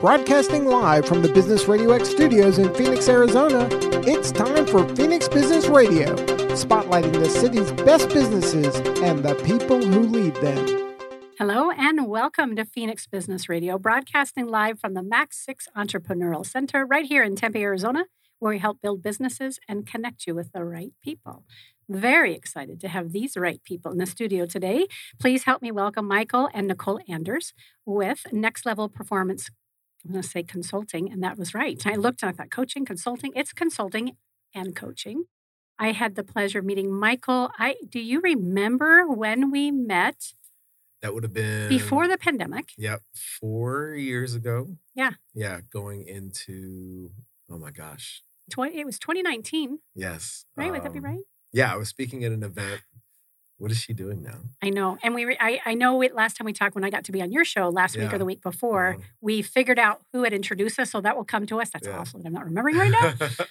Broadcasting live from the Business RadioX studios in Phoenix, Arizona, it's time for Phoenix Business Radio, spotlighting the city's best businesses and the people who lead them. Hello and welcome to Phoenix Business Radio, broadcasting live from the MAC6 Entrepreneurial Center right here in Tempe, Arizona, where we help build businesses and connect you with the right people. Very excited to have these right people in the studio today. Please help me welcome Mycal and Nicole Anders with Next Level Performance I'm going to say consulting, and that was right. I looked and I thought coaching, consulting, it's consulting and coaching. I had the pleasure of meeting Mycal. I do you remember when we met? That would have been before the pandemic. Yep, four years ago. Yeah. Yeah, going into oh my gosh, 20, it was 2019. Yes. Right? Um, Would that be um, right? Yeah, I was speaking at an event what is she doing now? I know. And we, re- I, I know it last time we talked when I got to be on your show last yeah. week or the week before, uh-huh. we figured out who had introduced us. So that will come to us. That's yeah. awesome. I'm not remembering right now.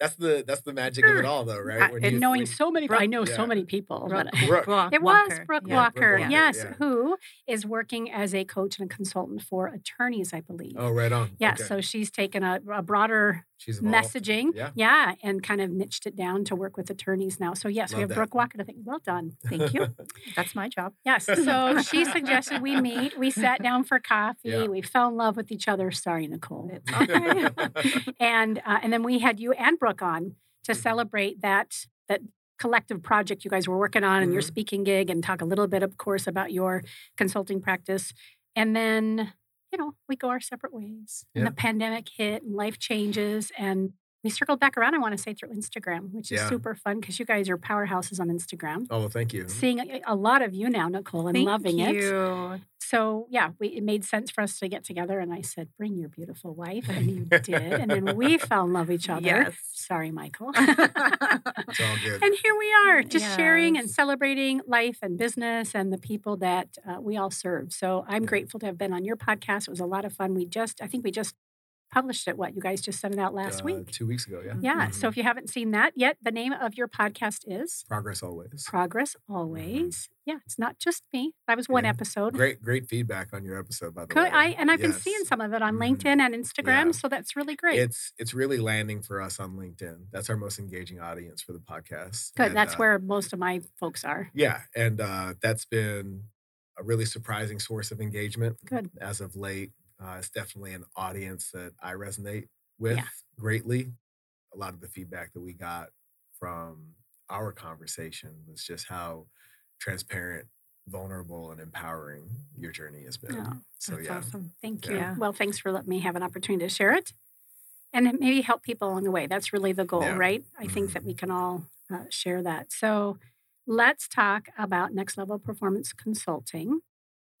that's the that's the magic of it all, though, right? and you, knowing when, so many, Brooke, I know yeah. so many people. Brooke, Brooke, Brooke it was Brooke yeah. Walker, Walker, yes, who is working as a coach and a consultant for attorneys, I believe. Oh, right on. Yeah, okay. so she's taken a, a broader messaging, yeah. yeah, and kind of niched it down to work with attorneys now. So yes, Love we have that. Brooke Walker. I think well done, thank you. that's my job. Yes. So she suggested we meet. We sat down for coffee. We fell in love with each other. Sorry, Nicole. And uh, and then we had you and Brooke on to celebrate that that collective project you guys were working on and mm-hmm. your speaking gig and talk a little bit of course about your consulting practice and then you know we go our separate ways. And the pandemic hit and life changes and we circled back around, I want to say, through Instagram, which is yeah. super fun because you guys are powerhouses on Instagram. Oh, well, thank you. Seeing a, a lot of you now, Nicole, and loving it. thank loving you. it. So, yeah, we, it made sense for us to get together. And I said, bring your beautiful wife. And you did. And then we fell in love with each other. Yes. Sorry, Mycal. it's all good. And here we are, just yes. sharing and celebrating life and business and the people that uh, we all serve. So, I'm grateful to have been on your podcast. It was a lot of fun. We just, I think we just published it. What you guys just sent it out last uh, week? Two weeks ago, yeah. Yeah. Mm-hmm. So if you haven't seen that yet, the name of your podcast is Progress Always. Progress mm-hmm. Always. Mm-hmm. Yeah, it's not just me. That was one yeah. episode. Great, great feedback on your episode, by the Could, way. I and I've yes. been seeing some of it on mm-hmm. LinkedIn and Instagram, yeah. so that's really great. It's it's really landing for us on LinkedIn. That's our most engaging audience for the podcast. Good. And, that's uh, where most of my folks are. Yeah, and uh, that's been a really surprising source of engagement. Good. As of late, uh, it's definitely an audience that I resonate with yeah. greatly. A lot of the feedback that we got from our conversation was just how transparent, vulnerable, and empowering your journey has been. Oh, so yeah, awesome. Thank you. Yeah. Well, thanks for letting me have an opportunity to share it, and maybe help people along the way. That's really the goal, yeah. right? I mm-hmm. think that we can all uh, share that. So. Let's talk about next level performance consulting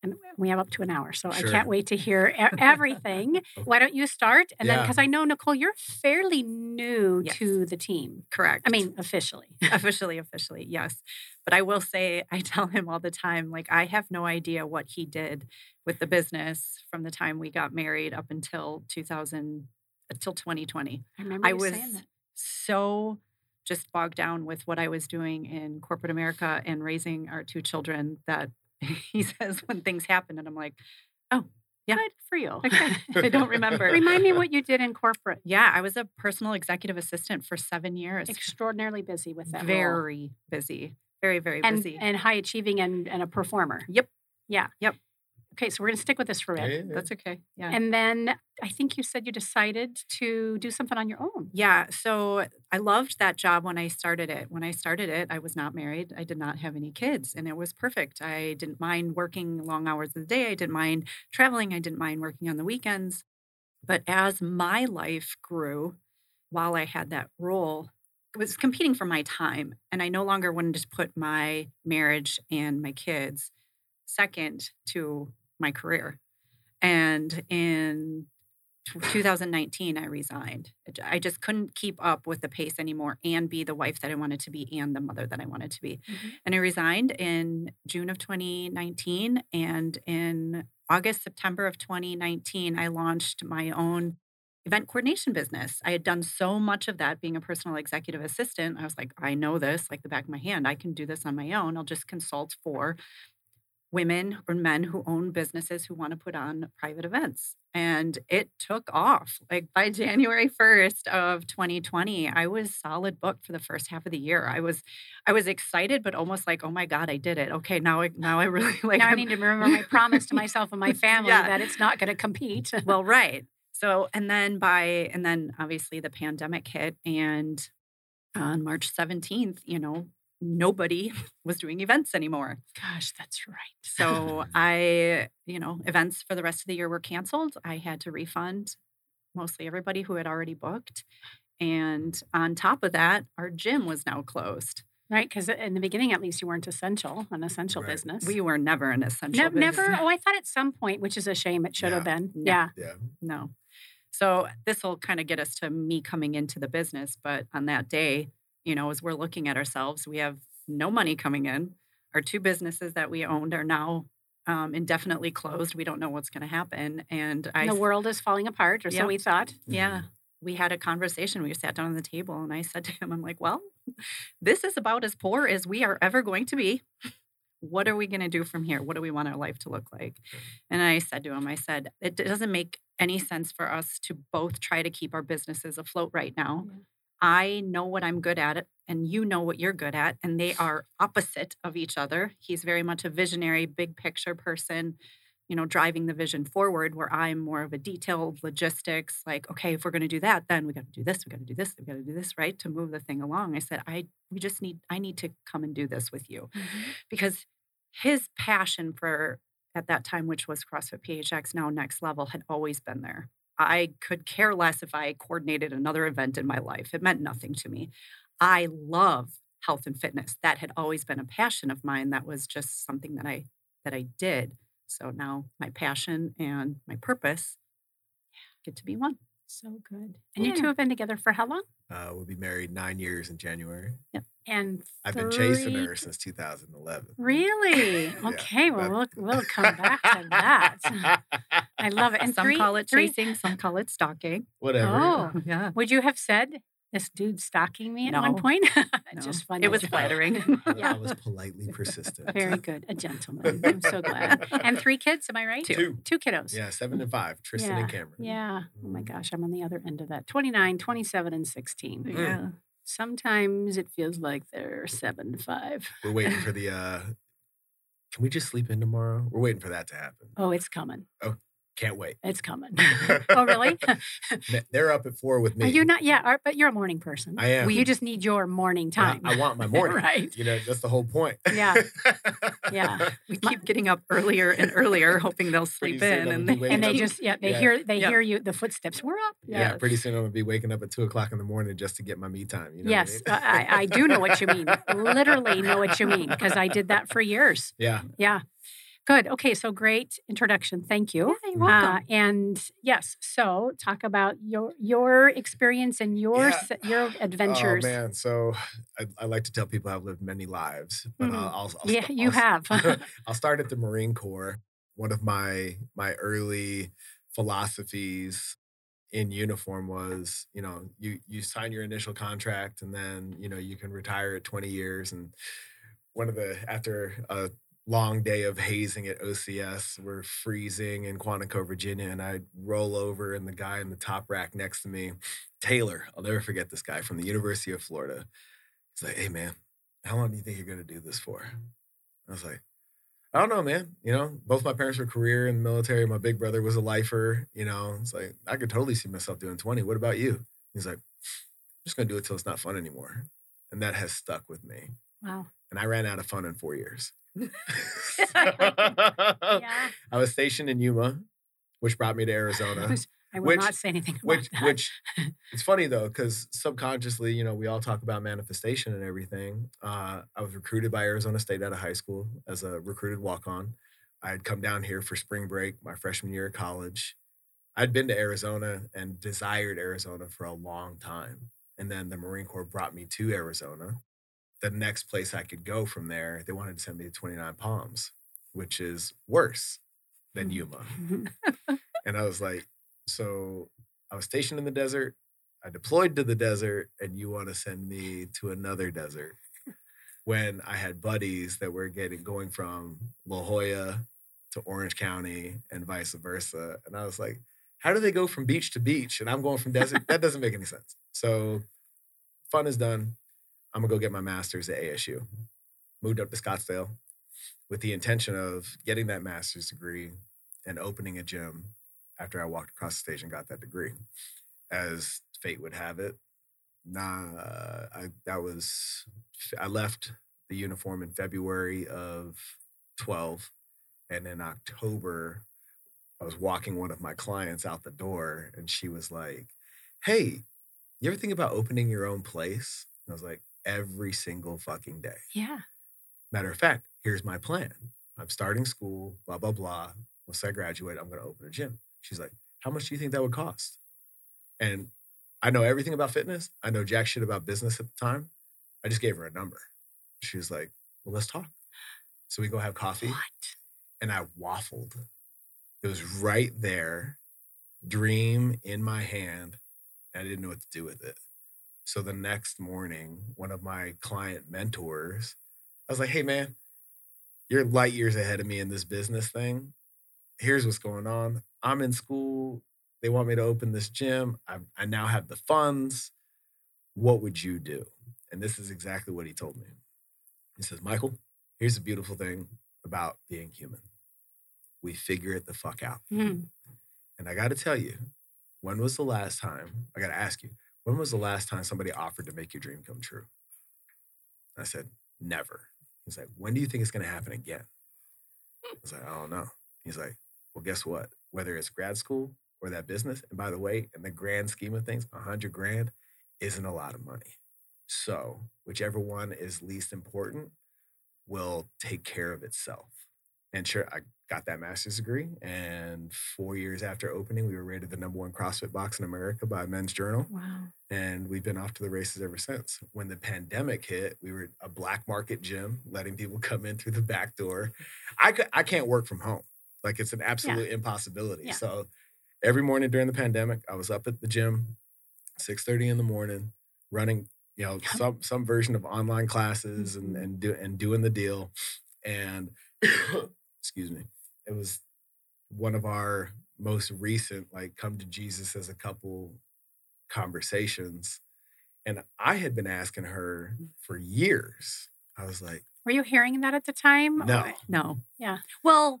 and we have up to an hour so sure. i can't wait to hear everything. Oh. Why don't you start? And yeah. then because i know nicole you're fairly new yes. to the team. Correct. i mean officially. Officially officially yes. But i will say i tell him all the time like i have no idea what he did with the business from the time we got married up until 2000 until 2020 i remember i was so just bogged down with what i was doing in corporate america and raising our two children that he says when things happen, and I'm like, oh, yeah. Good for you. Okay. I don't remember. Remind me what you did in corporate. Yeah, I was a personal executive assistant for seven years. Extraordinarily busy with that. Very role. busy. Very, very and, busy. And high achieving and, and a performer. Yep. Yeah. Yep. Okay, so we're going to stick with this for a bit. Yeah, yeah. That's okay. Yeah. And then I think you said you decided to do something on your own. Yeah. So I loved that job when I started it. When I started it, I was not married. I did not have any kids, and it was perfect. I didn't mind working long hours of the day. I didn't mind traveling. I didn't mind working on the weekends. But as my life grew, while I had that role, it was competing for my time. And I no longer wanted to put my marriage and my kids second to my career. And in 2019, I resigned. I just couldn't keep up with the pace anymore and be the wife that I wanted to be and the mother that I wanted to be. Mm-hmm. And I resigned in June of 2019. And in August, September of 2019, I launched my own event coordination business. I had done so much of that being a personal executive assistant. I was like, I know this like the back of my hand. I can do this on my own. I'll just consult for women or men who own businesses who want to put on private events. And it took off. Like by January 1st of 2020, I was solid booked for the first half of the year. I was I was excited, but almost like, oh my God, I did it. Okay, now I now I really like now I need to remember my promise to myself and my family Yeah. that it's not going to compete. well, right. So, and then by, and then obviously the pandemic hit, and on March 17th, you know, nobody was doing events anymore. Gosh, that's right. So I, you know, events for the rest of the year were canceled. I had to refund mostly everybody who had already booked. And on top of that, our gym was now closed. Right, because in the beginning, at least, you weren't essential, an essential Right. business. We were never an essential Ne- never. Oh, I thought at some point, which is a shame. It should have been. No. Yeah. Yeah. No. So this will kind of get us to me coming into the business. But on that day, you know, as we're looking at ourselves, we have no money coming in. Our two businesses that we owned are now um, indefinitely closed. We don't know what's going to happen. And I, the world is falling apart, or so we thought. yeah, we had a conversation. We sat down on the table and I said to him, I'm like, well, this is about as poor as we are ever going to be. What are we going to do from here? What do we want our life to look like? And I said to him, I said, it doesn't make any sense for us to both try to keep our businesses afloat right now. Yeah. I know what I'm good at, and you know what you're good at, and they are opposite of each other. He's very much a visionary, big picture person, you know, driving the vision forward, where I'm more of a detailed logistics, like, okay, if we're going to do that, then we got to do this, we got to do this, we got to do this, right, to move the thing along. I said, I, we just need, I need to come and do this with you mm-hmm. because his passion for at that time, which was CrossFit PHX, now next level, had always been there. I could care less if I coordinated another event in my life. It meant nothing to me. I love health and fitness. That had always been a passion of mine. That was just something that I that I did. So now my passion and my purpose get to be one. So good. And you two have been together for how long? Uh, we'll be married nine years in January. Yep. And I've been chasing her since 2011. Really? Yeah, Okay. well, that- we'll we'll come back to that. I love it. And some three, call it three- chasing, some call it stalking. Whatever. Oh, Yeah. would you have said this dude stalking me at one point? No. Just funny. It was flattering. I, Yeah. I was politely persistent. Very good. A gentleman. I'm so glad. And three kids, am I right? Two. Two. Two kiddos. Yeah, seven and five. Tristan and Cameron. Yeah. Oh my Mhm. gosh, I'm on the other end of that. 29, 27, and 16. Yeah. Sometimes it feels like they're seven to five. We're waiting for the. uh Can we just sleep in tomorrow? We're waiting for that to happen. Oh, it's coming. Can't wait. It's coming. oh, really? They're up at four with oh, me. Are you not? Yeah, are- but you're a morning person. I am. You just need your morning time. I, want my morning. Right. You know, that's the whole point. Yeah. Yeah. We keep getting up earlier and earlier, hoping they'll sleep in, and they, and they just yeah they Yeah. hear they Yeah. hear you the footsteps. We're up. Yeah, Yes. pretty soon I'm gonna be waking up at two o'clock in the morning just to get my me time. You know yes, what I, mean? I, I do know what you mean. Literally know what you mean because I did that for years. yeah. Yeah. Good. Okay. So great introduction. Thank you. Yeah, you're welcome. Uh, and yes, so talk about your your experience and your Yeah. se- your adventures. Oh man, so I, I like to tell people I've lived many lives, but Mhm. I'll, I'll, I'll yeah, sta- you I'll have. I'll start at the Marine Corps. One of my my early philosophies in uniform was, you know, you you sign your initial contract and then, you know, you can retire at 20 years. And one of the after a long day of hazing at OCS, we're freezing in Quantico, Virginia, and I roll over and the guy in the top rack next to me, Taylor, I'll never forget this guy from the University of Florida. He's like, hey man, how long do you think you're gonna do this for? I was like, I don't know, man. You know, both my parents were career in the military. My big brother was a lifer. You know, it's like I could totally see myself doing 20. What about you? He's like, I'm just gonna do it till it's not fun anymore. And that has stuck with me. wow. And I ran out of fun in four years. Yeah. I was stationed in Yuma, which brought me to Arizona. I will Which- not say anything about which that. which it's funny though because subconsciously you know we all talk about manifestation and everything uh, i was recruited by arizona state out of high school as a recruited walk-on i had come down here for spring break my freshman year of college i'd been to arizona and desired arizona for a long time and then the marine corps brought me to arizona the next place i could go from there they wanted to send me to 29 palms which is worse than hmm. yuma and I was like, so I was stationed in the desert. I deployed to the desert, and you want to send me to another desert. when I had buddies that were getting going from La Jolla to Orange County and vice versa. And I was like, how do they go from beach to beach? And I'm going from desert. that doesn't make any sense. So fun is done. I'm gonna go get my master's at ASU. Moved up to Scottsdale with the intention of getting that master's degree and opening a gym after I walked across the stage and got that degree. As fate would have it, nah, I that was I left the uniform in February of 12 and in October I was walking one of my clients out the door and she was like, "Hey, you ever think about opening your own place?" And I was like, "Every single fucking day." Yeah. Matter of fact, here's my plan. I'm starting school, blah blah blah. Once I graduate, I'm going to open a gym. She's like, "How much do you think that would cost?" And I know everything about fitness. I know jack shit about business at the time. I just gave her a number. She was like, "Well, let's talk." So we go have coffee, What? and I waffled. It was right there, dream in my hand, and I didn't know what to do with it. So the next morning, one of my client mentors, I was like, "Hey, man, you're light years ahead of me in this business thing. Here's what's going on. I'm in school. They want me to open this gym. I, I now have the funds. What would you do? And this is exactly what he told me. He says, Mycal, here's the beautiful thing about being human we figure it the fuck out. Mm. And I got to tell you, when was the last time? I got to ask you, when was the last time somebody offered to make your dream come true? I said, never. He's like, when do you think it's going to happen again? I was like, I don't know. He's like, well, guess what? Whether it's grad school or that business, and by the way, in the grand scheme of things, a hundred grand isn't a lot of money. So whichever one is least important will take care of itself. And sure, I got that master's degree. And four years after opening, we were rated the number one CrossFit box in America by Men's Journal. Wow. And we've been off to the races ever since. When the pandemic hit, we were a black market gym, letting people come in through the back door. I, could, I can't work from home. Like it's an absolute impossibility. Yeah. So every morning during the pandemic, I was up at the gym, 6.30 in the morning, running, you know, some some version of online classes and Mhm. and do and doing the deal. And excuse me, it was one of our most recent like come to Jesus as a couple conversations. And I had been asking her mm. for years. I was like, Were you hearing that at the time? no. Or- No. Yeah. Well,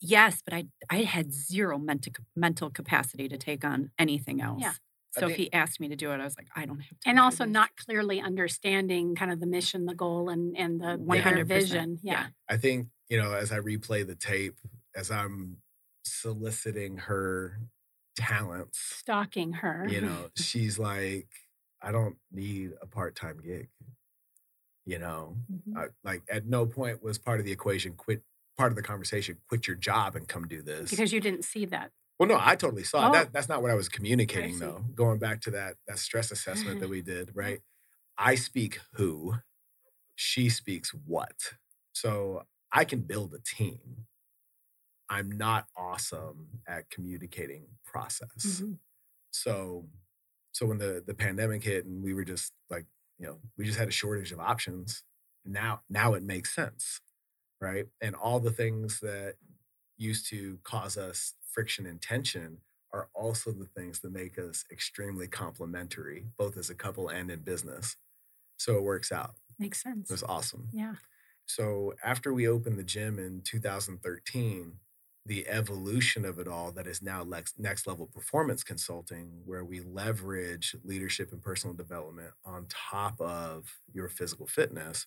yes, but I I had zero mental mental capacity to take on anything else. Yeah. So if he asked me to do it, I was like, I don't have time. And also this. not clearly understanding kind of the mission, the goal, and and the 100%, vision. yeah. Yeah. I think, you know, as I replay the tape, as I'm soliciting her talents, Stalking her. you know, she's like, I don't need a part time gig. You know, Mhm. I, like at no point was part of the equation quit, part of the conversation, quit your job and come do this. because you didn't see that. Well, no, I totally saw it. Oh. That, that's not what I was communicating, see. though. Going back to that that stress assessment that we did, right? I speak who, she speaks what. So I can build a team. I'm not awesome at communicating process. Mhm. So, so when the the pandemic hit and we were just like, you know, we just had a shortage of options. Now, now it makes sense, right? And all the things that used to cause us friction and tension are also the things that make us extremely complementary, both as a couple and in business. So it works out. Makes sense. It was awesome. Yeah. So after we opened the gym in 2013, the evolution of it all that is now lex- next level performance consulting, where we leverage leadership and personal development on top of your physical fitness,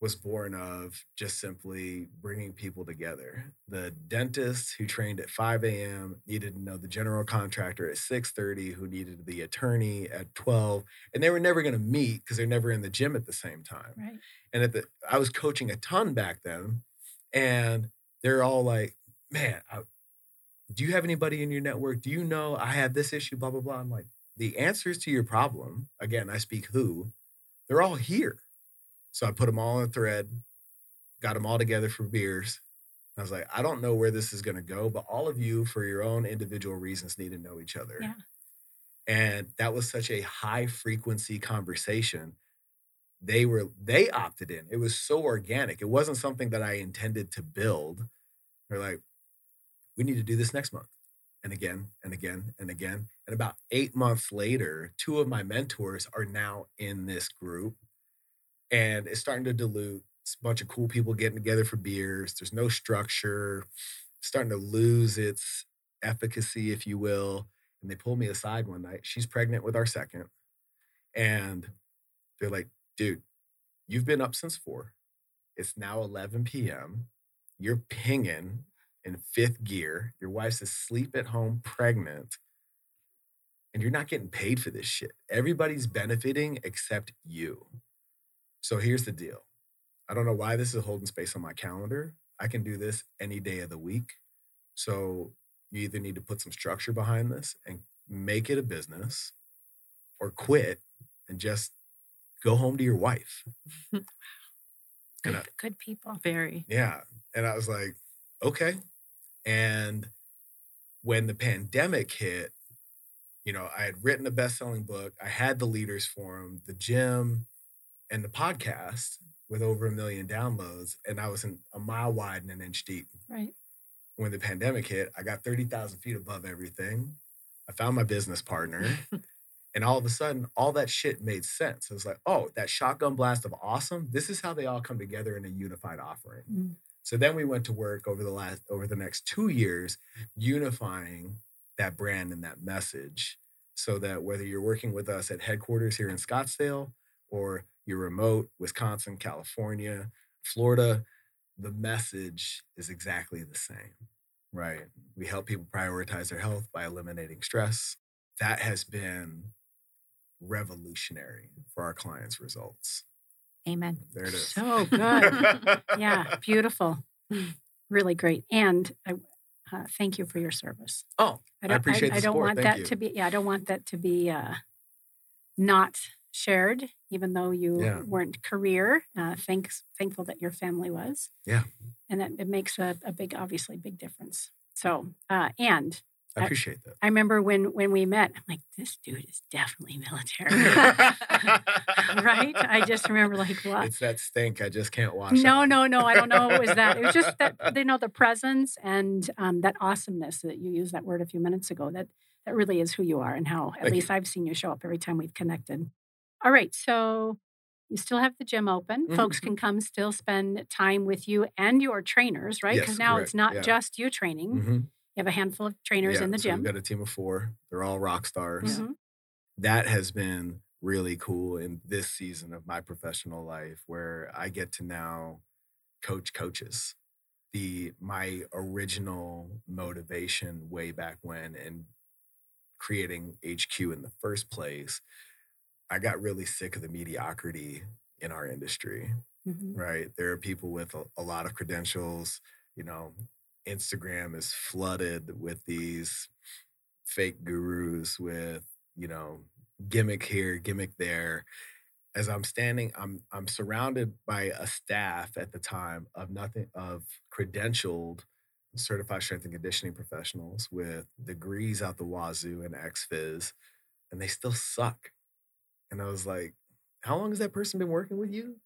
was born of just simply bringing people together. The dentist who trained at 5 a.m. needed to know the general contractor at 6:30, who needed the attorney at 12, and they were never going to meet because they're never in the gym at the same time Right. and at the I was coaching a ton back then, and they're all like, "Man, I, do you have anybody in your network? Do you know I have this issue?" Blah blah blah. I'm like, the answers to your problem. Again, I speak who. They're all here, so I put them all in a thread, got them all together for beers. I was like, I don't know where this is going to go, but all of you, for your own individual reasons, need to know each other. Yeah. And that was such a high frequency conversation they were they opted in. It was so organic. It wasn't something that I intended to build. They're like, we need to do this next month. And again and again and again. And about eight months later, two of my mentors are now in this group. And it's starting to dilute. It's a bunch of cool people getting together for beers. There's no structure, it's starting to lose its efficacy, if you will. And they pulled me aside one night. She's pregnant with our second. And they're like, dude, you've been up since four. It's now 11 p.m. You're pinging in fifth gear. Your wife's asleep at home, pregnant, and you're not getting paid for this shit. Everybody's benefiting except you. So here's the deal I don't know why this is holding space on my calendar. I can do this any day of the week. So you either need to put some structure behind this and make it a business or quit and just go home to your wife. good, I, good people. Very. Yeah. And I was like, okay. And when the pandemic hit, you know, I had written a best selling book, I had the leaders forum, the gym, and the podcast with over a million downloads. And I was in a mile wide and an inch deep. Right. When the pandemic hit, I got 30,000 feet above everything. I found my business partner. And all of a sudden, all that shit made sense. It was like, oh, that shotgun blast of awesome. This is how they all come together in a unified offering. Mm. So then we went to work over the last over the next two years, unifying that brand and that message, so that whether you're working with us at headquarters here in Scottsdale or you're remote, Wisconsin, California, Florida, the message is exactly the same. Right. We help people prioritize their health by eliminating stress. That has been revolutionary for our clients' results. Amen. There it is. So good. yeah, beautiful. Really great. And I uh, thank you for your service. Oh, I, don't, I appreciate I, I don't want thank that you. to be. Yeah, I don't want that to be uh, not shared, even though you yeah. weren't career. Uh, thanks, thankful that your family was. Yeah, and that it makes a, a big, obviously, big difference. So, uh, and I appreciate that. I remember when when we met, I'm like, this dude is definitely military. right? I just remember like what? It's that stink I just can't watch. No, no, no. I don't know what was that. It was just that you know the presence and um, that awesomeness that you used that word a few minutes ago. That that really is who you are and how at Thank least you. I've seen you show up every time we've connected. All right, so you still have the gym open. Mm-hmm. Folks can come still spend time with you and your trainers, right? Because yes, now correct. it's not yeah. just you training. Mm-hmm you have a handful of trainers yeah, in the so gym. We've got a team of four. They're all rock stars. Mm-hmm. That has been really cool in this season of my professional life where I get to now coach coaches. The my original motivation way back when and creating HQ in the first place, I got really sick of the mediocrity in our industry. Mm-hmm. Right? There are people with a, a lot of credentials, you know, Instagram is flooded with these fake gurus with, you know, gimmick here, gimmick there. As I'm standing, I'm I'm surrounded by a staff at the time of nothing of credentialed certified strength and conditioning professionals with degrees out the wazoo and XFIZ, and they still suck. And I was like, how long has that person been working with you?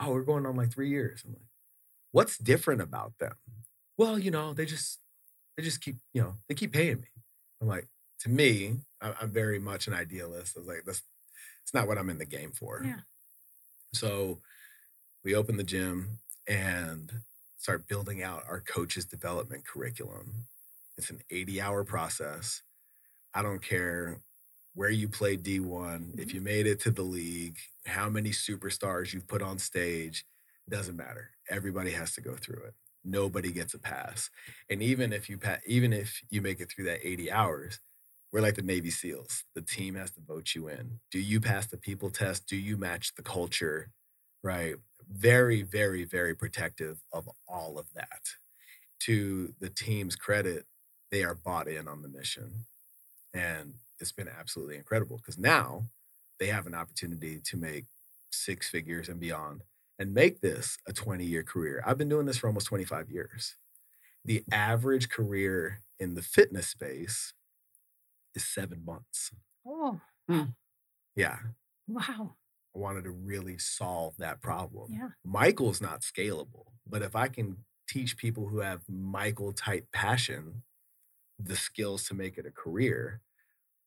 Oh, we're going on like three years. I'm like, what's different about them? Well, you know, they just they just keep, you know, they keep paying me. I'm like, to me, I'm very much an idealist. I was like, that's it's not what I'm in the game for. Yeah. So we open the gym and start building out our coaches development curriculum. It's an 80 hour process. I don't care where you played D1, mm-hmm. if you made it to the league, how many superstars you've put on stage, doesn't matter. Everybody has to go through it nobody gets a pass. And even if you pa- even if you make it through that 80 hours, we're like the Navy SEALs. The team has to vote you in. Do you pass the people test? Do you match the culture? Right. Very, very, very protective of all of that. To the team's credit, they are bought in on the mission. And it's been absolutely incredible because now they have an opportunity to make six figures and beyond and make this a 20 year career. I've been doing this for almost 25 years. The average career in the fitness space is seven months. Oh. Hmm. Yeah. Wow. I wanted to really solve that problem. Yeah. Mycal's not scalable, but if I can teach people who have Michael type passion the skills to make it a career,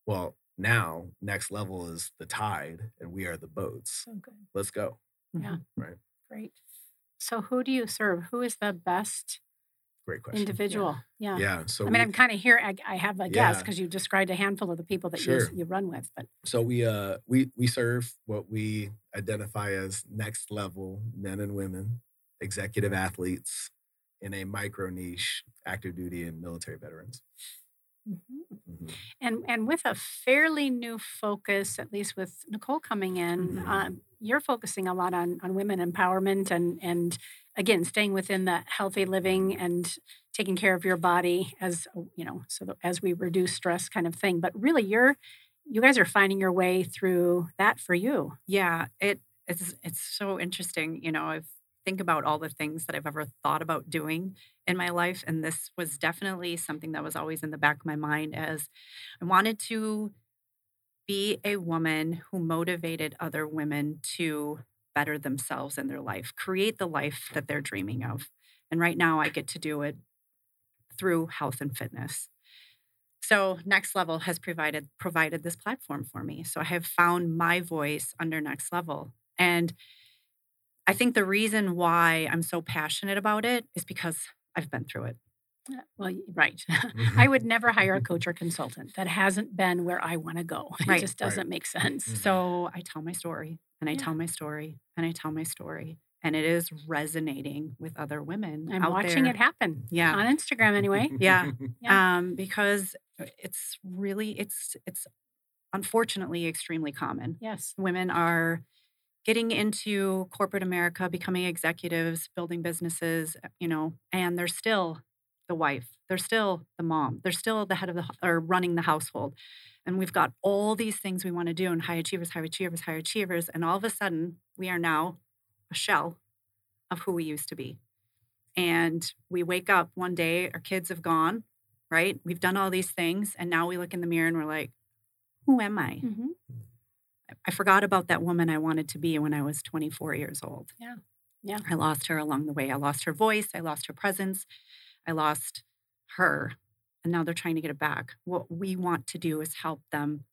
well, now next level is the tide and we are the boats. So. Let's go. Yeah. Right. Great. So who do you serve? Who is the best Great question. individual? Yeah. Yeah. So I mean, I'm kind of here. I, I have a guess because you described a handful of the people that Sure. you, you run with, but so we uh we we serve what we identify as next level men and women executive athletes in a micro niche active duty and military veterans Mhm. and and with a fairly new focus, at least with Nicole coming in, Mhm. um, you're focusing a lot on on women empowerment and and again staying within the healthy living and taking care of your body as you know so as we reduce stress kind of thing. But really, you're you guys are finding your way through that for you. Yeah, it it's it's so interesting. You know, I think about all the things that I've ever thought about doing in my life, and this was definitely something that was always in the back of my mind as I wanted to be a woman who motivated other women to better themselves in their life, create the life that they're dreaming of. And right now I get to do it through health and fitness. So Next Level has provided provided this platform for me. So I have found my voice under Next Level. And I think the reason why I'm so passionate about it is because I've been through it. Uh, Well, right. Mm-hmm. I would never hire a coach or consultant that hasn't been where I want to go. It Right, just doesn't make sense. Mhm. So I tell my story and I Yeah. tell my story and I tell my story. And it is resonating with other women. I'm watching there. it happen. Yeah. On Instagram anyway. Yeah. Yeah. Um, because it's really it's it's unfortunately extremely common. Yes. women are getting into corporate America, becoming executives, building businesses, uh, you know, and they're still the wife, they're still the mom, they're still the head of the or running the household. And we've got all these things we want to do and high achievers, high achievers, high achievers. And all of a sudden, we are now a shell of who we used to be. And we wake up one day, our kids have gone, right? We've done all these things. And now we look in the mirror and we're like, who am I? Mhm. I forgot about that woman I wanted to be when I was 24 years old. Yeah. Yeah. I lost her along the way. I lost her voice. I lost her presence. I lost her. And now they're trying to get it back. What we want to do is help them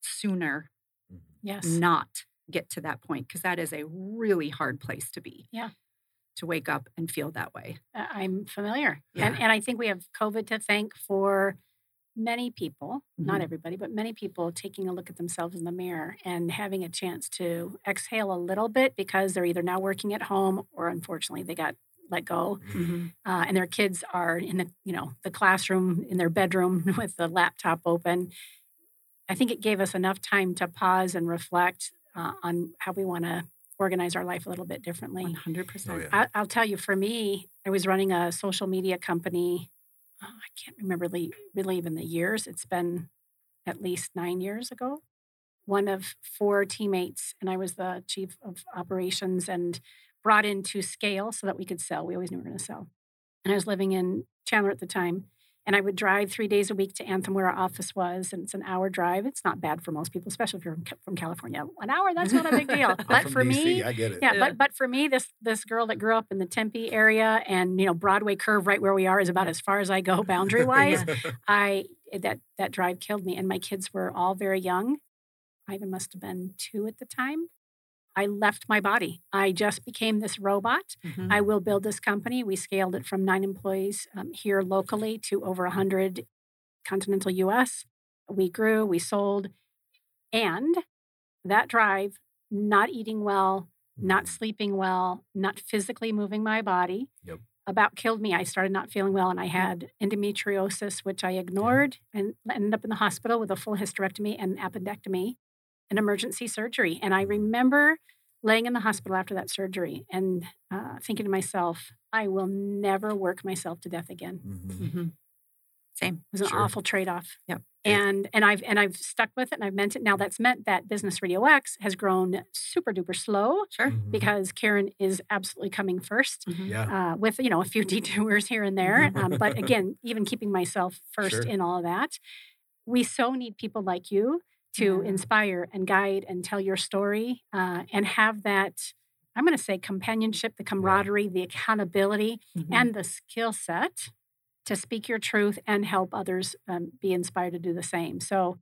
sooner mm-hmm. Yes. not get to that point because that is a really hard place to be. Yeah. To wake up and feel that way. I'm familiar. And, and I think we have COVID to thank for many people, not Mhm. everybody, but many people taking a look at themselves in the mirror and having a chance to exhale a little bit because they're either now working at home or unfortunately they got let go uh, and their kids are in the you know the classroom in their bedroom with the laptop open i think it gave us enough time to pause and reflect uh, on how we want to organize our life a little bit differently 100%. Oh, yeah. I, I'll tell you, for me, I was running a social media company. Oh, I can't remember really, really even the years. It's been at least nine years ago. One of four teammates, and I was the chief of operations and brought in to scale so that we could sell. We always knew we were going to sell. And I was living in Chandler at the time. And I would drive three days a week to Anthem, where our office was, and it's an hour drive. It's not bad for most people, especially if you're from California. An hour, that's not a big deal. But From for DC, me, I get it. yeah, Yeah. but but for me, this this girl that grew up in the Tempe area and you know Broadway Curve, right where we are, is about as far as I go boundary wise. I that that drive killed me, and my kids were all very young. Ivan must have been two at the time. I left my body. I just became this robot. Mhm. I will build this company. We scaled it from nine employees um, here locally to over 100 continental US. We grew, we sold. And that drive, not eating well, not sleeping well, not physically moving my body, Yep. about killed me. I started not feeling well and I had endometriosis, which I ignored and ended up in the hospital with a full hysterectomy and appendectomy and emergency surgery. And I remember laying in the hospital after that surgery and uh, thinking to myself, I will never work myself to death again. Mhm. Mhm. Same. It was an Sure. awful trade-off. Yep. And and I've and I've stuck with it and I've meant it. Now that's meant that Business RadioX has grown super duper slow Sure. Mhm. because Karen is absolutely coming first Mhm. yeah. uh, with you know a few detours here and there. Um, but again, even keeping myself first Sure. in all of that, we so need people like you to Yeah. inspire and guide and tell your story uh, and have that. I'm going to say companionship, the camaraderie, the accountability, Mhm. and the skill set to speak your truth and help others um, be inspired to do the same. So,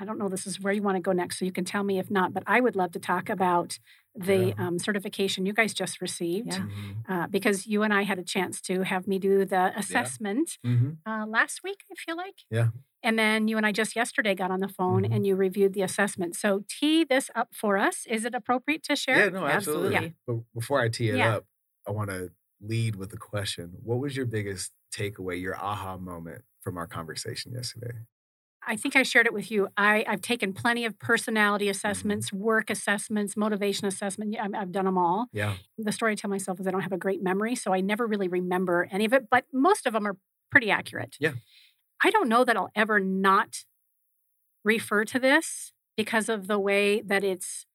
I don't know this is where you want to go next, so you can tell me if not. But I would love to talk about the Yeah. um, certification you guys just received Yeah. Mhm. uh, because you and I had a chance to have me do the assessment Mhm. uh, last week, I feel like. Yeah. And then you and I just yesterday got on the phone Mhm. and you reviewed the assessment. So tee this up for us. Is it appropriate to share? Yeah, no, absolutely. Absolutely. But before I tee it Yeah. up, I want to lead with a question. What was your biggest takeaway, your aha moment from our conversation yesterday? I think I shared it with you. I, I've taken plenty of personality Mm-hmm. assessments, work assessments, motivation assessment. Yeah, I've, I've done them all. Yeah. The story I tell myself is I don't have a great memory, so I never really remember any of it, but most of them are pretty accurate. Yeah. I don't know that I'll ever not refer to this because of the way that it's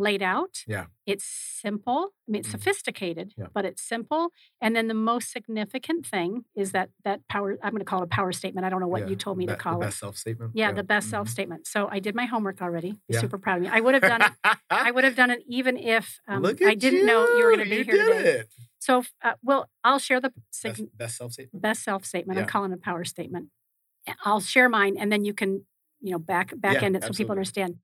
laid out. Yeah. It's simple. I mean, it's Mhm. sophisticated, Yeah. but it's simple. And then the most significant thing is that that power, I'm going to call it a power statement. I don't know what Yeah. you told me Be- to call the it. best self statement. Yeah, the best self statement. So I did my homework already. Be Yeah. super proud of me. I would have done it. I would have done it even if um, I didn't know you were going to be You here did today. It. So, uh, well, I'll share the sig- Best, best self statement. best self statement. I'm calling it a power statement. I'll share mine, and then you can, you know, back back Yeah, end it so people understand.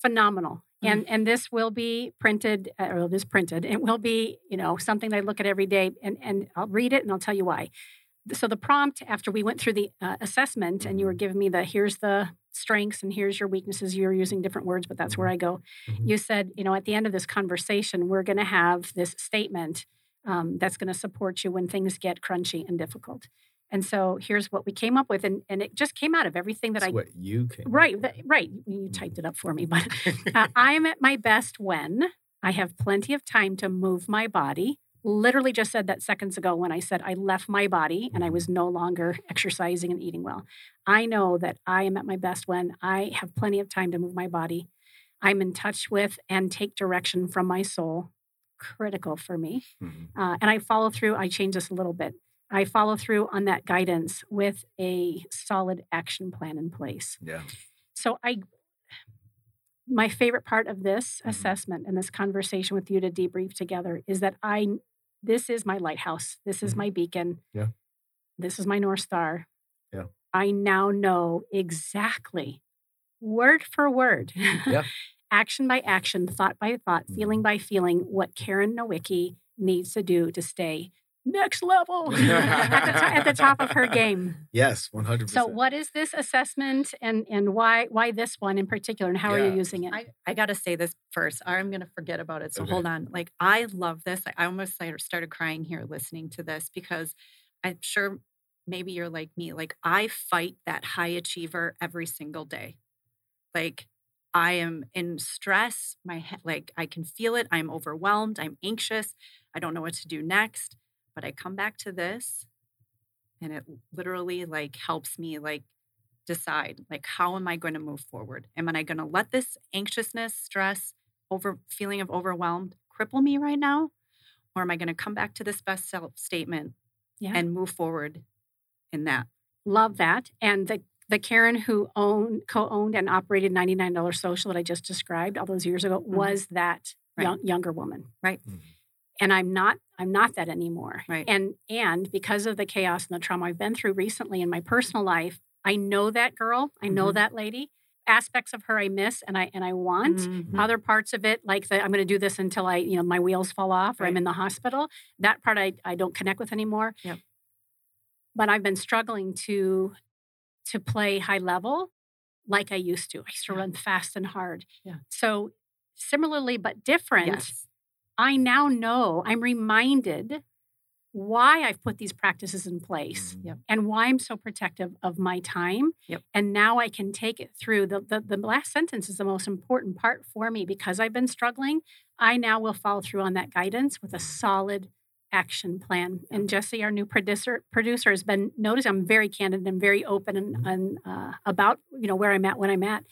Phenomenal. Mm-hmm. And and this will be printed, or it is printed. It will be, you know, something that I look at every day, and and I'll read it and I'll tell you why. So the prompt after we went through the uh, assessment, and you were Mm-hmm. giving me the here's the strengths and here's your weaknesses. you're using different words, but that's where I go. Mhm. You said, you know, at the end of this conversation, we're going to have this statement um, that's going to support you when things get crunchy and difficult. And so here's what we came up with, and, and it just came out of everything that That's I what you came. up right, that- right. You typed it up for me, but uh, I am at my best when I have plenty of time to move my body. Literally just said that seconds ago when I said I left my body and I was no longer exercising and eating well. I know that I am at my best when I have plenty of time to move my body. I'm in touch with and take direction from my soul. Critical for me. Mhm. Uh, and I follow through, I change this a little bit. I follow through on that guidance with a solid action plan in place. Yeah. So I my favorite part of this Mhm. assessment and this conversation with you to debrief together is that I this is my lighthouse. This is Mhm. my beacon. Yeah. This is my north star. Yeah. I now know exactly word for word. Yeah. action by action, thought by thought, feeling Mhm. by feeling what Karen Nowicki needs to do to stay next level at, the to- at the top of her game. Yes, one hundred So, what is this assessment, and and why why this one in particular, and how are you using it? I, I got to say this first. I'm going to forget about it. So Okay. hold on. Like, I love this. I, I almost started- started crying here listening to this because I'm sure maybe you're like me. Like, I fight that high achiever every single day. Like, I am in stress. My he- like, I can feel it. I'm overwhelmed. I'm anxious. I don't know what to do next. But I come back to this and it literally like helps me like decide like how am i going to move forward am i going to let this anxiousness stress over feeling of overwhelmed cripple me right now or am i going to come back to this best self statement Yeah. and move forward in that Love that. And the the Karen who owned co-owned and operated ninety nine dollars social that I just described all those years ago was that Mm-hmm. Right. young, younger woman. Right. Mhm. And I'm not I'm not that anymore. Right. And and because of the chaos and the trauma I've been through recently in my personal life, I know that girl. I know Mhm. that lady. Aspects of her I miss and I and I want. Mhm. Other parts of it, like the I'm going to do this until I, you know, my wheels fall off or I'm in the hospital. That part I, I don't connect with anymore. Yep. But I've been struggling to to play high level like I used to. I used to Yeah. run fast and hard. Yeah. So similarly but different, yes I now know I'm reminded why I've put these practices in place Mhm. Yep. and why I'm so protective of my time. Yep. And now I can take it through. The, the, the last sentence is the most important part for me because I've been struggling. I now will follow through on that guidance with a solid action plan. And Jesse, our new producer, producer has been noticing I'm very candid and very open and, Mhm. and uh, about you know where I'm at when I'm at.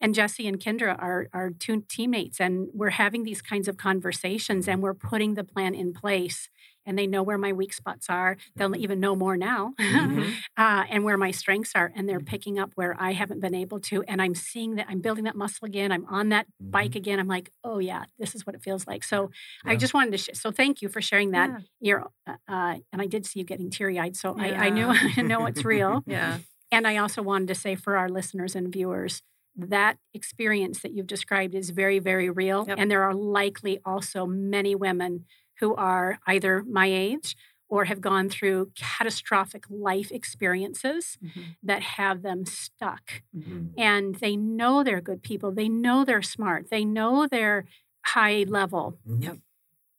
And Jesse and Kendra are are two teammates, and we're having these kinds of conversations, and we're putting the plan in place. and they know where my weak spots are. They'll even know more now, Mhm. uh, and where my strengths are, and they're picking up where I haven't been able to. And I'm seeing that I'm building that muscle again. I'm on that bike again. I'm like, oh yeah, this is what it feels like. So I just wanted to. Sh- so thank you for sharing that. Yeah. You're, uh, uh, and I did see you getting teary eyed. So I, I knew I know it's real. Yeah. And I also wanted to say for our listeners and viewers, that experience that you've described is very, very real. Yep. And there are likely also many women who are either my age or have gone through catastrophic life experiences Mhm. that have them stuck. Mhm. And they know they're good people, they know they're smart, they know they're high level. Yep.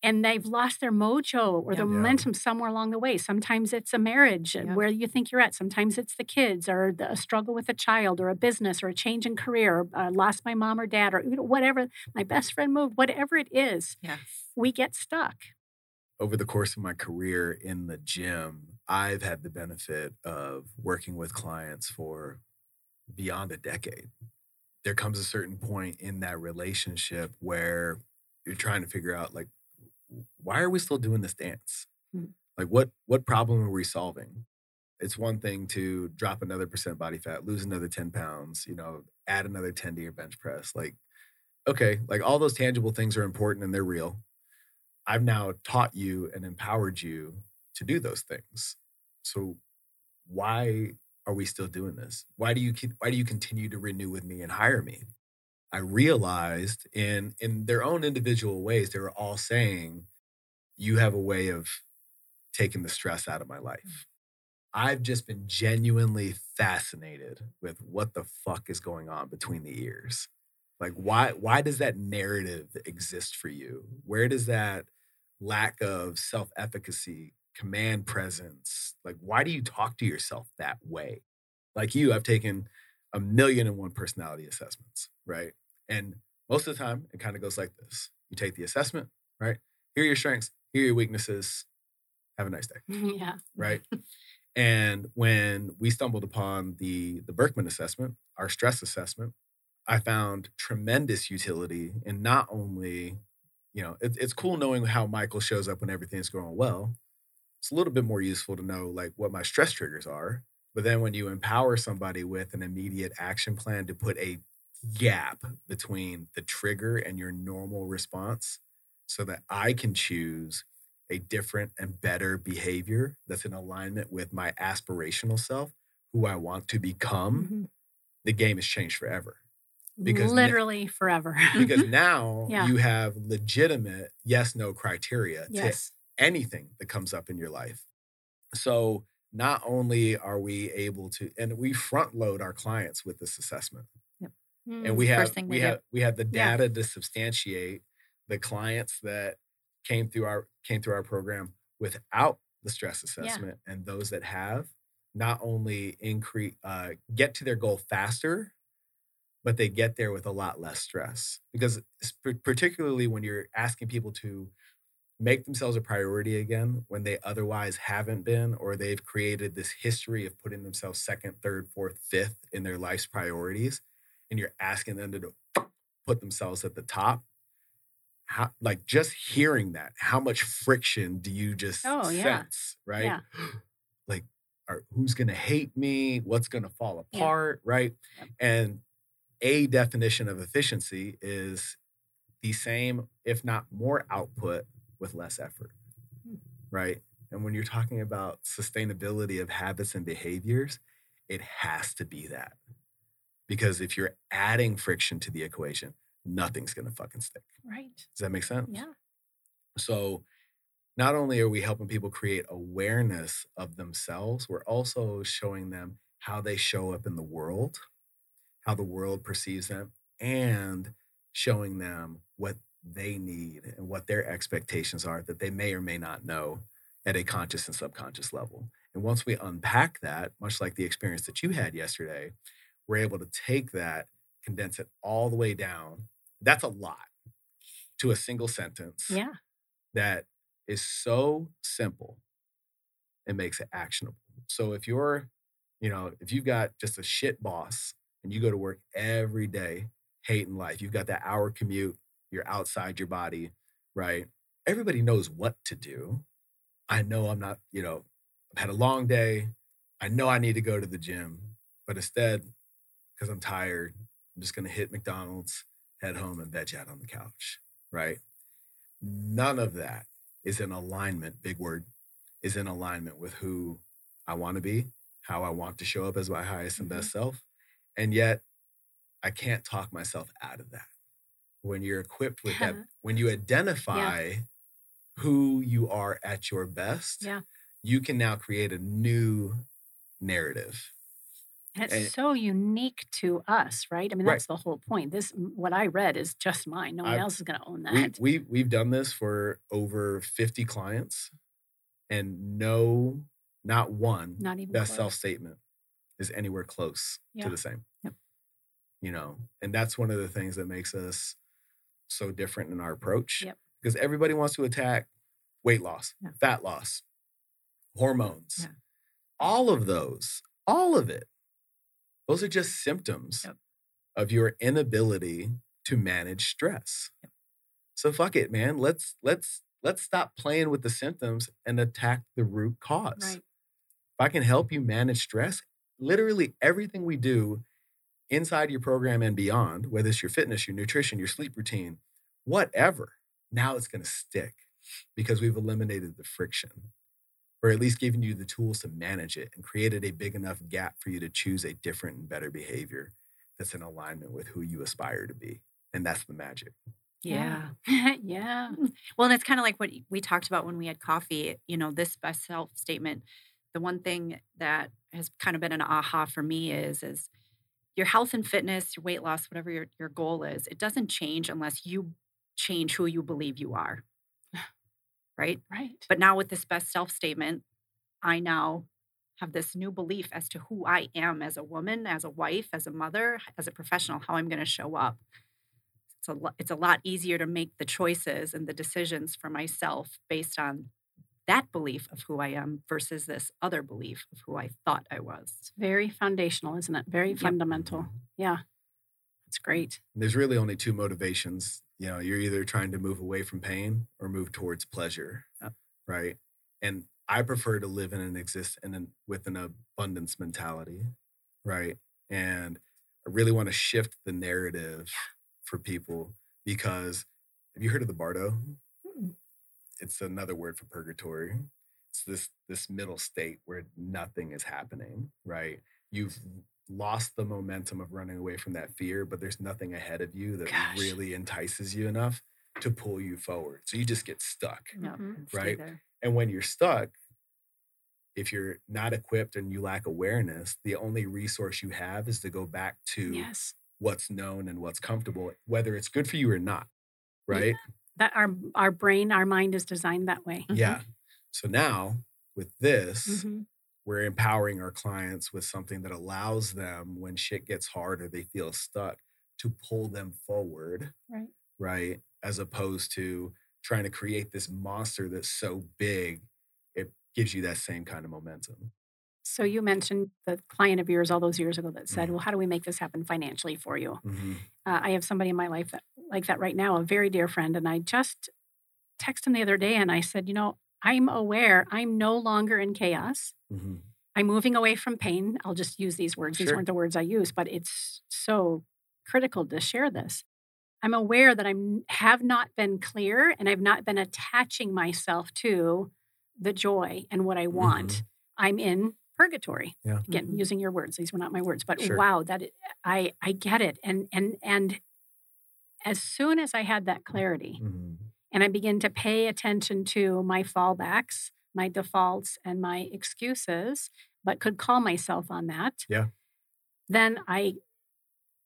And they've lost their mojo or Yeah. their Yeah. momentum somewhere along the way. Sometimes it's a marriage Yeah. where you think you're at. Sometimes it's the kids or the, a struggle with a child or a business or a change in career. Or, uh, lost my mom or dad or you know, whatever. My best friend moved. Whatever it is, Yes. we get stuck. over the course of my career in the gym, I've had the benefit of working with clients for beyond a decade. There comes a certain point in that relationship where you're trying to figure out like why are we still doing this dance? Mm. Like what what problem are we solving? It's one thing to drop another percent body fat, lose another 10 pounds, you know, add another 10 to your bench press. Like, okay, like all those tangible things are important and they're real. I've now taught you and empowered you to do those things. So why are we still doing this? Why do you keep, why do you continue to renew with me and hire me? I realized in in their own individual ways, they were all saying, "You have a way of taking the stress out of my mm. life." I've just been genuinely fascinated with what the fuck is going on between the ears. Like why why does that narrative exist for you? Where does that lack of self-efficacy, command presence, like why do you talk to yourself that way? Like you, I've taken a million and one personality assessments, right? And most of the time it kind of goes like this. You take the assessment, right? Here are your strengths, here are your weaknesses. Have a nice day yeah. right? and when we stumbled upon the the Birkman assessment, our stress assessment, I found tremendous utility in not only, you know, it, it's cool knowing how Mycal shows up when everything's going well. It's a little bit more useful to know like what my stress triggers are. But then when you empower somebody with an immediate action plan to put a gap between the trigger and your normal response so that I can choose a different and better behavior that's in alignment with my aspirational self, who I want to become, Mhm. the game has changed forever. Because Literally forever. Because now Yeah. you have legitimate yes no criteria yes. to anything that comes up in your life. So not only are we able to, and we front load our clients with this assessment Mm. and we have we have we have the Yeah. data to substantiate the clients that came through our came through our program without the stress assessment and those that have not only increase uh, get to their goal faster but they get there with a lot less stress because particularly when you're asking people to make themselves a priority again when they otherwise haven't been or they've created this history of putting themselves second third fourth fifth in their life's priorities and you're asking them to put themselves at the top how like just hearing that how much friction do you just Oh, yeah. sense right Yeah. like are, who's gonna hate me what's gonna fall Yeah. apart right Yep. and a definition of efficiency is the same if not more output with less effort Hmm. right and when you're talking about sustainability of habits and behaviors it has to be that because if you're adding friction to the equation nothing's gonna fucking stick Right. does that make sense Yeah. so not only are we helping people create awareness of themselves, we're also showing them how they show up in the world, how the world perceives them, and showing them what they need and what their expectations are that they may or may not know at a conscious and subconscious level. And once we unpack that, much like the experience that you had yesterday, we're able to take that, condense it all the way down. That's a lot to a single sentence Yeah. that is so simple it makes it actionable so if you're you know if you've got just a shit boss and you go to work every day hating life you've got that hour commute you're outside your body right everybody knows what to do I know I'm not, you know, I've had a long day. I know I need to go to the gym, but instead, because I'm tired, I'm just going to hit McDonald's, head home, and veg out on the couch, right? None of that is in alignment, big word, is in alignment with who I want to be, how I want to show up as my highest and best mm-hmm. self. And yet, I can't talk myself out of that. When you're equipped with that, when you identify yeah. who you are at your best, yeah. you can now create a new narrative and it's and, so unique to us, right? I mean, that's right. the whole point. This, what I read, is just mine. No one I've, else is going to own that. We, we we've done this for over fifty clients, and no, not one, not even best self statement is anywhere close yeah. to the same. Yep. You know, and that's one of the things that makes us so different in our approach. Yep. Because everybody wants to attack weight loss, yeah. fat loss, hormones, yeah. all of those, all of it those are just symptoms yep. of your inability to manage stress. Yep. So fuck it, man. Let's let's let's stop playing with the symptoms and attack the root cause. Right. If I can help you manage stress, literally everything we do inside your program and beyond, whether it's your fitness, your nutrition, your sleep routine, whatever, now it's going to stick because we've eliminated the friction or at least given you the tools to manage it and created a big enough gap for you to choose a different and better behavior that's in alignment with who you aspire to be. And that's the magic. Yeah. yeah. Well, and it's kind of like what we talked about when we had coffee, you know, this best self statement. The one thing that has kind of been an aha for me is is your health and fitness, your weight loss, whatever your, your goal is, it doesn't change unless you change who you believe you are right? Right. But now with this best self statement, I now have this new belief as to who I am as a woman, as a wife, as a mother, as a professional, how I'm going to show up. It's a, it's a lot easier to make the choices and the decisions for myself based on that belief of who I am versus this other belief of who I thought I was. It's very foundational, isn't it? Very yep. fundamental. Yeah. That's great. There's really only two motivations you know you're either trying to move away from pain or move towards pleasure right and i prefer to live in and exist in an, with an abundance mentality right and i really want to shift the narrative for people because have you heard of the bardo it's another word for purgatory it's this this middle state where nothing is happening right you've lost the momentum of running away from that fear, but there's nothing ahead of you that Gosh. really entices you enough to pull you forward. So you just get stuck. Mm-hmm. Right. And when you're stuck, if you're not equipped and you lack awareness, the only resource you have is to go back to yes. what's known and what's comfortable, whether it's good for you or not. Right. Yeah. That our our brain, our mind is designed that way. Mm-hmm. Yeah. So now with this, mm-hmm we're empowering our clients with something that allows them when shit gets hard or they feel stuck to pull them forward right right as opposed to trying to create this monster that's so big it gives you that same kind of momentum so you mentioned the client of yours all those years ago that said mm-hmm. well how do we make this happen financially for you mm-hmm. uh, i have somebody in my life that like that right now a very dear friend and i just texted him the other day and i said you know I'm aware I'm no longer in chaos. Mm-hmm. I'm moving away from pain. I'll just use these words. These weren't the words I use, but it's so critical to share this. I'm aware that I have not been clear and I've not been attaching myself to the joy and what I want. Mm-hmm. I'm in purgatory. Yeah. Again, mm-hmm. using your words. These were not my words, but sure. wow, that I I get it. And and and as soon as I had that clarity, mm-hmm and I begin to pay attention to my fallbacks, my defaults, and my excuses, but could call myself on that. Yeah. Then I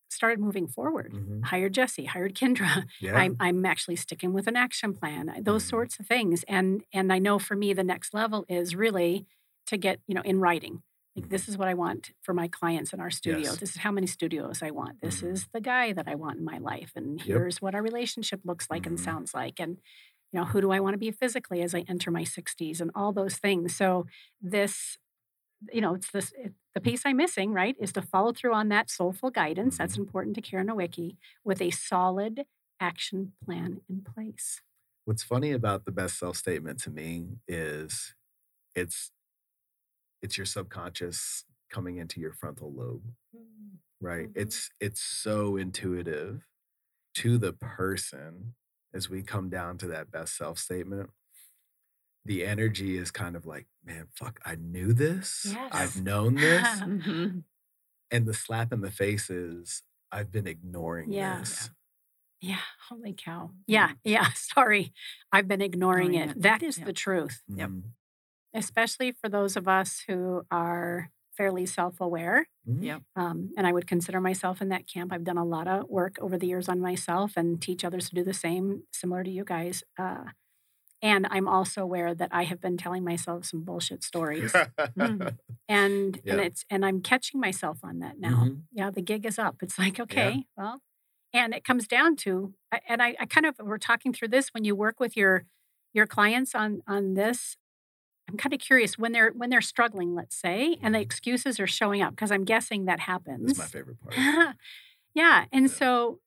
started moving forward. Mm-hmm. Hired Jesse, hired Kendra. Yeah. I'm, I'm actually sticking with an action plan. Those mm-hmm. sorts of things. And and I know for me the next level is really to get you know in writing like this is what i want for my clients in our studio yes. this is how many studios i want this mm-hmm. is the guy that i want in my life and here's what our relationship looks like mm-hmm. and sounds like and you know who do i want to be physically as i enter my 60s and all those things so this you know it's this it, the piece i'm missing right is to follow through on that soulful guidance mm-hmm. that's important to karen nowicki with a solid action plan in place What's funny about the best self statement to me is it's it's your subconscious coming into your frontal lobe. Right? Mhm. It's it's so intuitive to the person as we come down to that best self statement. The energy is kind of like, man, fuck, I knew this. Yes. I've known this. Mhm. and the slap in the face is, I've been ignoring Yeah. this. Yeah. Holy cow. Yeah. Yeah. Sorry. I've been ignoring Ignoring it. it. That is Yep. the truth, Yep. Especially for those of us who are fairly self aware. Mhm. Yep. Um, and I would consider myself in that camp. I've done a lot of work over the years on myself and teach others to do the same, similar to you guys. Uh, and I'm also aware that I have been telling myself some bullshit stories, and and Yeah. it's and I'm catching myself on that now. Mhm. Yeah, the gig is up. It's like okay, well, and it comes down to, and I, I kind of we're talking through this when you work with your your clients on on this. I'm kind of curious when they're when they're struggling, let's say, and the Mhm. excuses are showing up because I'm guessing that happens. That's my favorite part. yeah. And Yeah. so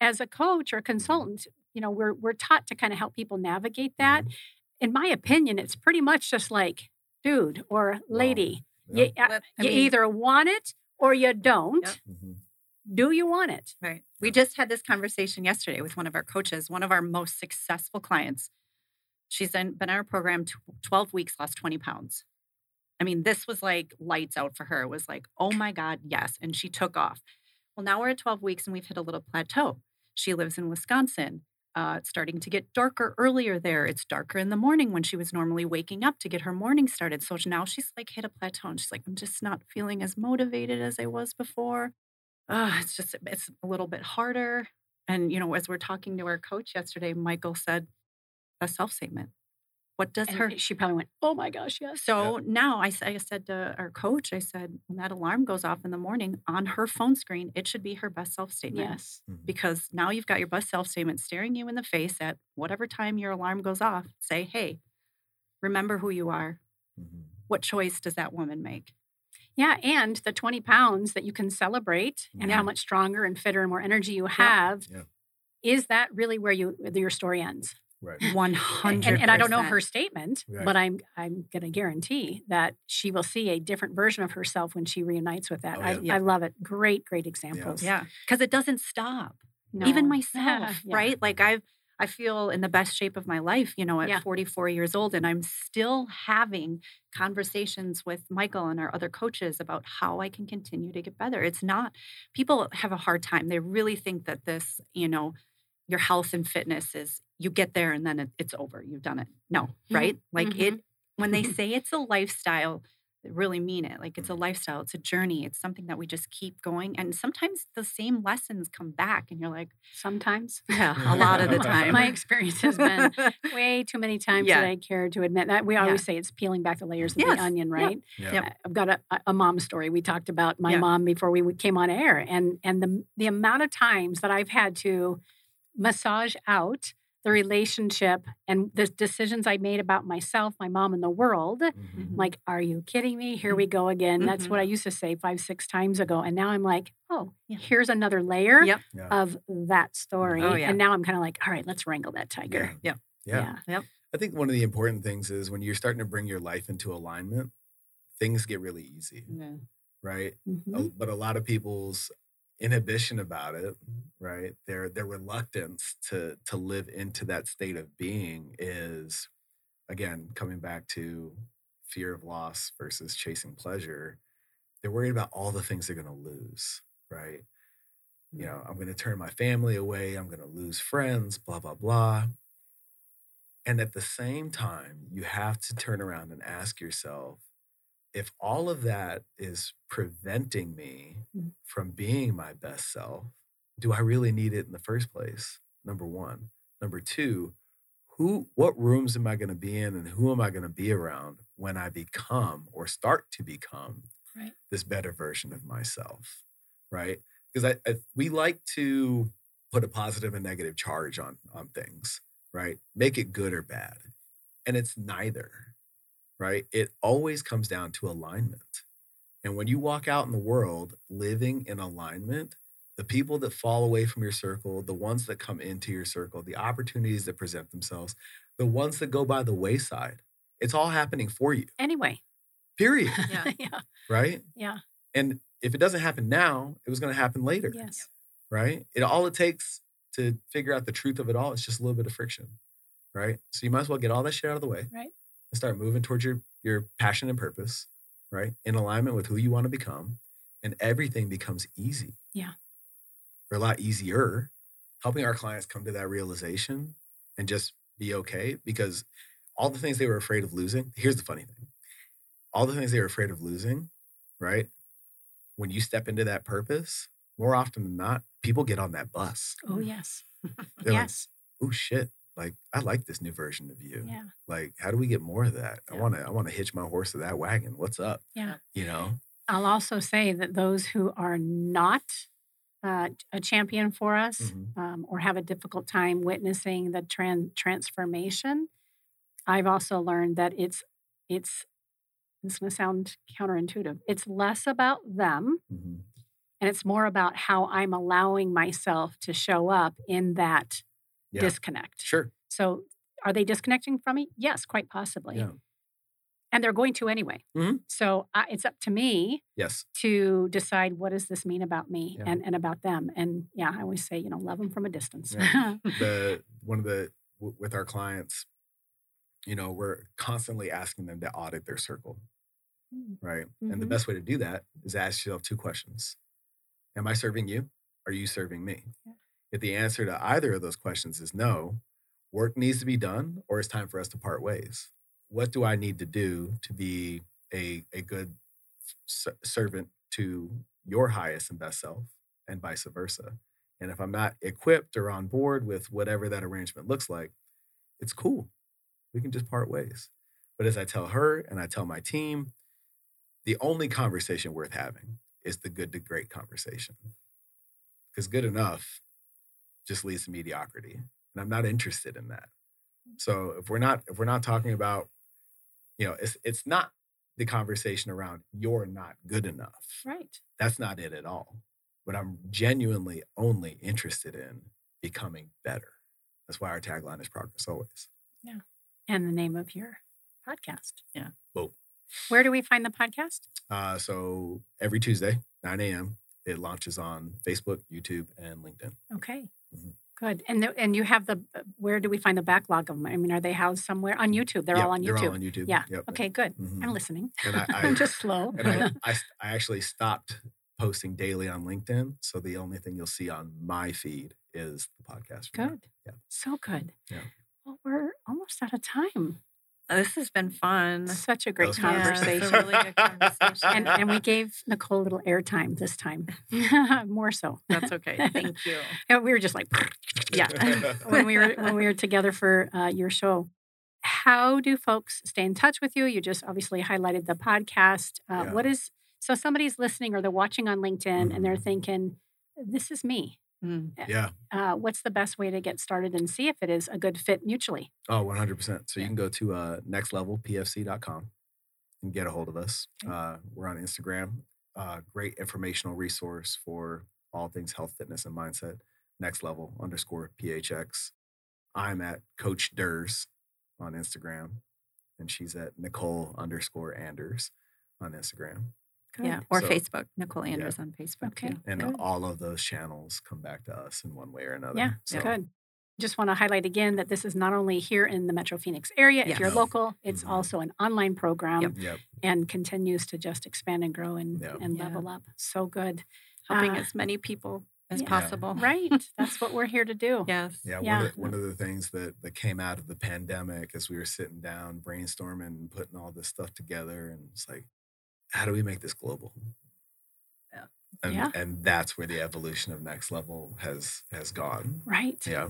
as a coach or consultant, you know, we're we're taught to kind of help people navigate that. Mhm. In my opinion, it's pretty much just like, dude or lady, Yeah. you, uh, I you mean- either want it or you don't. Yep. Mhm. Do you want it? Right. We just had this conversation yesterday with one of our coaches, one of our most successful clients. She's been in our program 12 weeks, lost 20 pounds. I mean, this was like lights out for her. It was like, oh my God, yes. And she took off. Well, now we're at 12 weeks and we've hit a little plateau. She lives in Wisconsin. Uh, it's starting to get darker earlier there. It's darker in the morning when she was normally waking up to get her morning started. So now she's like hit a plateau and she's like, I'm just not feeling as motivated as I was before uh, it's just it's a little bit harder. And you know, as we're talking to our coach yesterday, Mycal said a self statement. What does And her? she probably went, oh my gosh, yes. So now I said to our coach, I said, when that alarm goes off in the morning on her phone screen, it should be her best self statement. yes. Mhm. Because now you've got your best self statement staring you in the face at whatever time your alarm goes off. Say, hey, remember who you are. Mhm. What choice does that woman make? Yeah. And the 20 pounds that you can celebrate and Yeah. how much stronger and fitter and more energy you have. Yeah. Is that really where you your story ends? Right. One And, hundred. and I don't know her statement, Right. but I'm I'm going to guarantee that she will see a different version of herself when she reunites with that. Oh, I, yeah. I love it. Great, great examples. Yeah, because it doesn't stop. No. even myself Yeah. right like i've i feel in the best shape of my life you know at Yeah. 44 years old and i'm still having conversations with Mycal and our other coaches about how i can continue to get better it's not people have a hard time they really think that this you know your health and fitness is you get there and then it, it's over you've done it no mm-hmm, right like it mm-hmm. when they say it's a lifestyle they really mean it. Like it's a lifestyle, it's a journey, it's something that we just keep going. And sometimes the same lessons come back, and you're like, Sometimes. yeah, a lot of the time. My experience has been way too many times Yeah. that I care to admit that. We Yeah. always say it's peeling back the layers of Yes. the onion, right? Yeah. Yep. I- I've got a, a mom story. We talked about my Yeah. mom before we came on air, and and the the amount of times that I've had to massage out the relationship and the decisions I made about myself, my mom, and the world. Mhm. Mhm. Like, are you kidding me? Here we go again. That's Mhm. what I used to say five, six times ago. And now I'm like, oh, Yeah. here's another layer Yep. Yeah. of that story. Oh, yeah. And now I'm kind of like, all right, let's wrangle that tiger. Yeah. Yeah. Yeah. I think one of the important things is when you're starting to bring your life into alignment, things get really easy, Yeah. right? Mhm. But a lot of people's inhibition about it, right? Their their reluctance to to live into that state of being is again coming back to fear of loss versus chasing pleasure. They're worried about all the things they're going to lose, right? You mm. know, I'm going to turn my family away, I'm going to lose friends, blah blah blah. And at the same time, you have to turn around and ask yourself if all of that is preventing me Mm. from being my best self, do I really need it in the first place? Number one. Number two, who what rooms am I going to be in and who am I going to be around when I become or start to become Right. this better version of myself? Right? Because I, I we like to put a positive and negative charge on on things, right? Make it good or bad. And it's neither right? It always comes down to alignment. And when you walk out in the world living in alignment, the people that fall away from your circle, the ones that come into your circle, the opportunities that present themselves, the ones that go by the wayside. It's all happening for you. Anyway. Period. Yeah. yeah. Right? Yeah. And if it doesn't happen now, it was going to happen later. Yes. Right? It all it takes to figure out the truth of it all is just a little bit of friction. Right? So you might as well get all that shit out of the way. Right. And start moving towards your your passion and purpose, right? In alignment with who you want to become. And everything becomes easy. Yeah. Or a lot easier. Helping our clients come to that realization and just be okay because all the things they were afraid of losing. Here's the funny thing all the things they were afraid of losing, right? When you step into that purpose, more often than not, people get on that bus. Oh, yes. Yes. like, oh shit, like I like this new version of you. yeah. Like, how do we get more of that? I wanna I wanna hitch my horse to that wagon. What's up? Yeah. You know? I'll also say that those who are not uh, a champion for us Mhm. um, or have a difficult time witnessing the tran- transformation, I've also learned that it's it's it's going to sound counterintuitive. It's less about them Mhm. and it's more about how I'm allowing myself to show up in that Yeah. disconnect. Sure. So, are they disconnecting from me? Yes, quite possibly. Yeah. And they're going to anyway. Mhm. So, I, it's up to me Yes. to decide what does this mean about me Yeah. and, and about them. And yeah, I always say, you know, love them from a distance. Yeah. the one of the w- with our clients, you know, we're constantly asking them to audit their circle, Mm. right? And the Mhm. best way to do that is ask yourself two questions: Am I serving you? Are you serving me? Yeah. If the answer to either of those questions is no, work needs to be done, or it's time for us to part ways. What do I need to do to be a a good servant to your highest and best self, and vice versa? And if I'm not equipped or on board with whatever that arrangement looks like, it's cool. We can just part ways. But as I tell her and I tell my team, the only conversation worth having is the good to great conversation. Because good enough just leads to mediocrity. And I'm not interested in that. So if we're not if we're not talking about, you know, it's it's not the conversation around you're not good enough right. that's not it at all. But I'm genuinely only interested in becoming better. That's why our tagline is progress always. Yeah. And the name of your podcast. Yeah. Boom. Where do we find the podcast? Uh, so every Tuesday, 9 a.m., it launches on Facebook, YouTube, and LinkedIn. Okay. Mhm. Good. And the, and you have the uh, where do we find the backlog of them? I mean, are they housed somewhere on YouTube? They're Yep, all on They're YouTube. all on YouTube. Yeah. Yep. Okay, good. Mhm. I'm listening. And I, I, I'm just slow. and I, I, I actually stopped posting daily on LinkedIn. So the only thing you'll see on my feed is the podcast. good. Yeah. So good. Yeah. Well, we're almost out of time. This has been fun. Such a great was fun. Yeah, a conversation. really good conversation. and, and we gave Nicole a little airtime this time, more so. That's okay. Thank you. And we were just like, yeah, when we were when we were together for uh, your show. How do folks stay in touch with you? You just obviously highlighted the podcast. Uh, Yeah. What is so somebody's listening or they're watching on LinkedIn and they're Mhm. thinking, "This is me." Mm. yeah. Uh, what's the best way to get started and see if it is a good fit mutually? Oh, 100%. So you can go to uh, nextlevelpfc.com and get a hold of us. Uh, we're on Instagram. Uh, great informational resource for all things health, fitness, and mindset. Next level underscore PHX. I'm at Coach Durs on Instagram, and she's at Nicole underscore Anders on Instagram. Good. Yeah. Or So- Facebook. Nicole Anders on Facebook. Okay. Too. And Good. all of those channels come back to us in one way or another. Yeah, So, good. Just want to highlight again that this is not only here in the Metro Phoenix area. If you're No. local, it's Mhm. also an online program Yep. Yep. and continues to just expand and grow and, Yeah. and Yeah. level up. So good. Helping Uh, as many people as yeah. possible. Right. That's what we're here to do. Yes. Yeah, Yeah. One, of the, one of the things that, that came out of the pandemic as we were sitting down brainstorming and putting all this stuff together, and it's like, how do we make this global? Yeah. And, Yeah. and that's where the evolution of next level has has gone. Right. Yeah,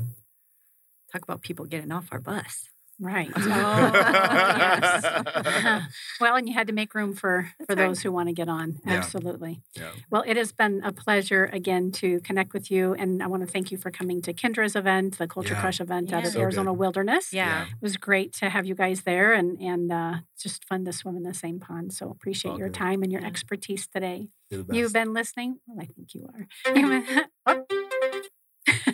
Talk about people getting off our bus. Right. Oh, yes. well, and you had to make room for for That's right. those who want to get on. Yeah. Absolutely. Yeah. Well, it has been a pleasure again to connect with you, and I want to thank you for coming to Kendra's event, the Culture Yeah. Crush event out Yeah. at So Arizona good. Wilderness. Yeah. It was great to have you guys there, and and uh, just fun to swim in the same pond. So appreciate all your good. time and your Yeah. expertise today. You're the You've been listening. Well, I think you are.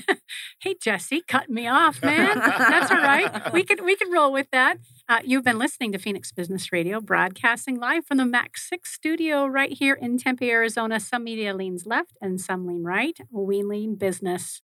Hey, Jesse, cut me off, man. That's all right. We can we can roll with that. Uh, you've been listening to Phoenix Business Radio, broadcasting live from the MAC6 studio right here in Tempe, Arizona. Some media leans left and some lean right. We lean business.